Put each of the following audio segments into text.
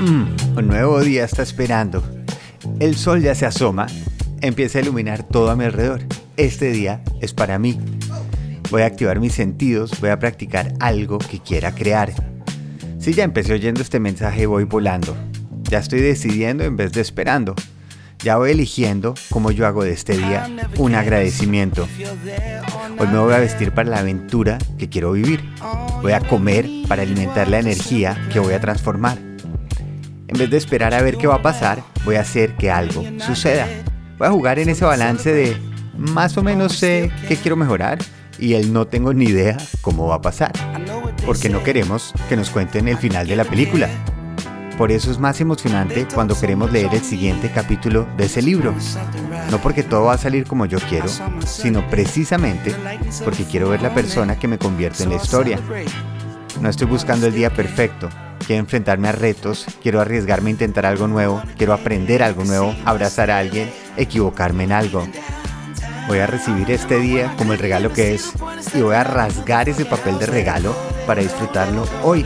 Mm, un nuevo día está esperando. El sol ya se asoma, empieza a iluminar todo a mi alrededor. Este día es para mí. Voy a activar mis sentidos, voy a practicar algo que quiera crear. Si ya empecé oyendo este mensaje, voy volando. Ya estoy decidiendo en vez de esperando. Ya voy eligiendo cómo yo hago de este día un agradecimiento. Hoy me voy a vestir para la aventura que quiero vivir. Voy a comer para alimentar la energía que voy a transformar. En vez de esperar a ver qué va a pasar, voy a hacer que algo suceda. Voy a jugar en ese balance de más o menos sé qué quiero mejorar y el no tengo ni idea cómo va a pasar. Porque no queremos que nos cuenten el final de la película. Por eso es más emocionante cuando queremos leer el siguiente capítulo de ese libro. No porque todo va a salir como yo quiero, sino precisamente porque quiero ver la persona que me convierte en la historia. No estoy buscando el día perfecto, quiero enfrentarme a retos, quiero arriesgarme a intentar algo nuevo, quiero aprender algo nuevo, abrazar a alguien, equivocarme en algo. Voy a recibir este día como el regalo que es y voy a rasgar ese papel de regalo para disfrutarlo hoy.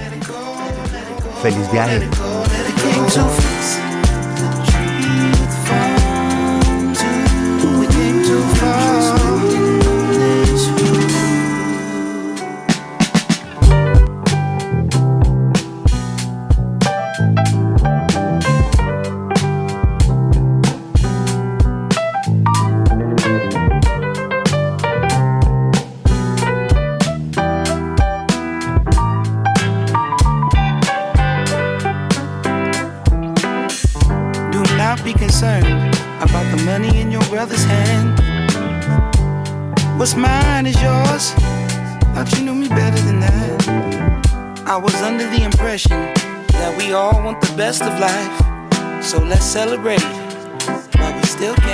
Feliz viaje. Not be concerned about the money in your brother's hand. What's mine is yours. Thought you knew me better than that. I was under the impression that we all want the best of life. So let's celebrate while we still can.